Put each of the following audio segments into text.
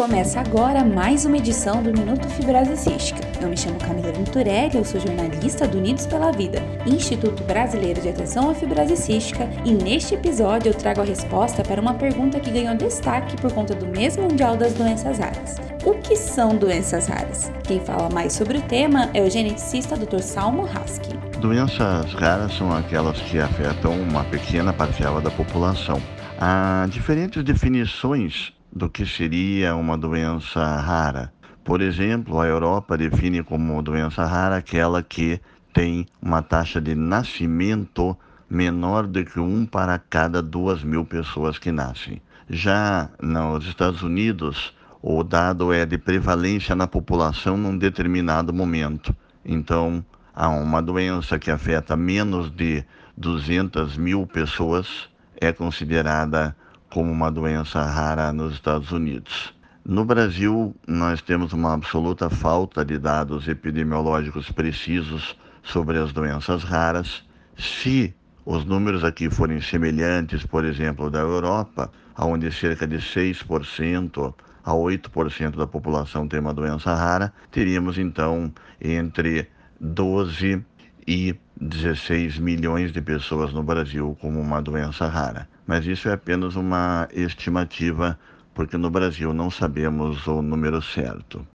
Começa agora mais uma edição do Minuto Fibrose Cística. Eu me chamo Camila Venturelli, eu sou jornalista do Unidos pela Vida, Instituto Brasileiro de Atenção à Fibrose Cística, e neste episódio eu trago a resposta para uma pergunta que ganhou destaque por conta do mês mundial das doenças raras. O que são doenças raras? Quem fala mais sobre o tema é o geneticista Dr. Salmo Haski. Doenças raras são aquelas que afetam uma pequena parcela da população. Há diferentes definições do que seria uma doença rara. Por exemplo, a Europa define como doença rara aquela que tem uma taxa de nascimento menor do que um para cada duas mil pessoas que nascem. Já nos Estados Unidos, o dado é de prevalência na população num determinado momento. Então, há uma doença que afeta menos de 200 mil pessoas, é considerada como uma doença rara nos Estados Unidos. No Brasil, nós temos uma absoluta falta de dados epidemiológicos precisos sobre as doenças raras. Se os números aqui forem semelhantes, por exemplo, da Europa, onde cerca de 6% a 8% da população tem uma doença rara, teríamos então entre 12 e 16 milhões de pessoas no Brasil com uma doença rara. Mas isso é apenas uma estimativa, porque no Brasil não sabemos o número certo.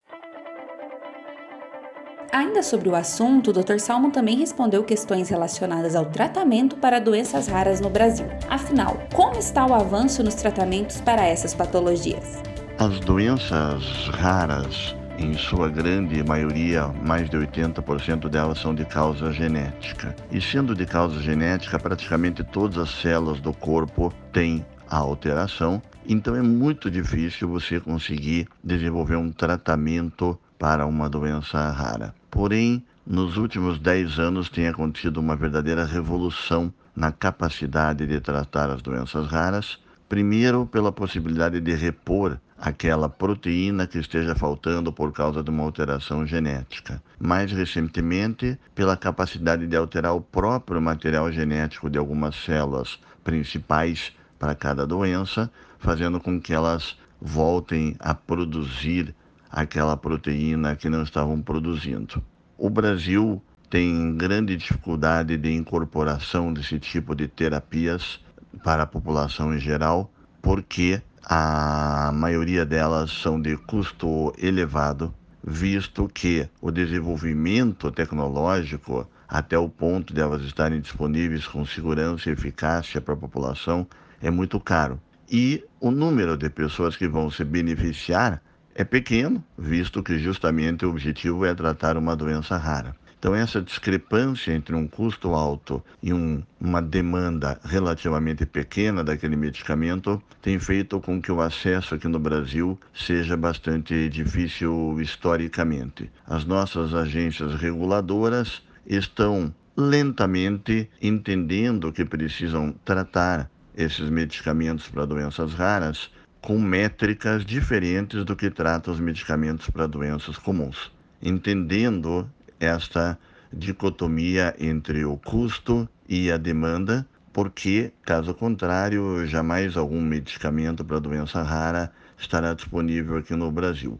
Ainda sobre o assunto, o Dr. Salmo também respondeu questões relacionadas ao tratamento para doenças raras no Brasil. Afinal, como está o avanço nos tratamentos para essas patologias? As doenças raras em sua grande maioria, mais de 80% delas são de causa genética. E sendo de causa genética, praticamente todas as células do corpo têm a alteração, então é muito difícil você conseguir desenvolver um tratamento para uma doença rara. Porém, nos últimos 10 anos tem acontecido uma verdadeira revolução na capacidade de tratar as doenças raras, primeiro pela possibilidade de repor aquela proteína que esteja faltando por causa de uma alteração genética. Mais recentemente, pela capacidade de alterar o próprio material genético de algumas células principais para cada doença, fazendo com que elas voltem a produzir aquela proteína que não estavam produzindo. O Brasil tem grande dificuldade de incorporação desse tipo de terapias para a população em geral, porque a maioria delas são de custo elevado, visto que o desenvolvimento tecnológico, até o ponto de elas estarem disponíveis com segurança e eficácia para a população, é muito caro. E o número de pessoas que vão se beneficiar é pequeno, visto que justamente o objetivo é tratar uma doença rara. Então, essa discrepância entre um custo alto e um, uma demanda relativamente pequena daquele medicamento tem feito com que o acesso aqui no Brasil seja bastante difícil historicamente. As nossas agências reguladoras estão lentamente entendendo que precisam tratar esses medicamentos para doenças raras com métricas diferentes do que trata os medicamentos para doenças comuns, entendendo esta dicotomia entre o custo e a demanda, porque, caso contrário, jamais algum medicamento para doença rara estará disponível aqui no Brasil.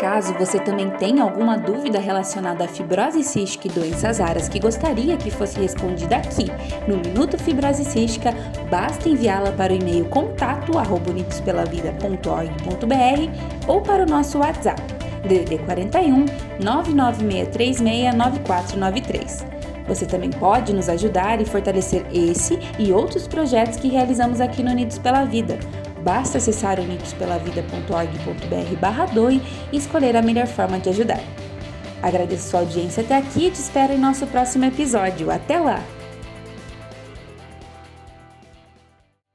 Caso você também tenha alguma dúvida relacionada à fibrose cística e doenças raras que gostaria que fosse respondida aqui no Minuto Fibrose Cística, basta enviá-la para o e-mail contato@unitospelavida.org.br ou para o nosso WhatsApp DDD 41 99636 9493. Você também pode nos ajudar e fortalecer esse e outros projetos que realizamos aqui no Unidos pela Vida Basta acessar unidospelavida.org.br barra doe e escolher a melhor forma de ajudar. Agradeço sua audiência até aqui e te espero em nosso próximo episódio. Até lá!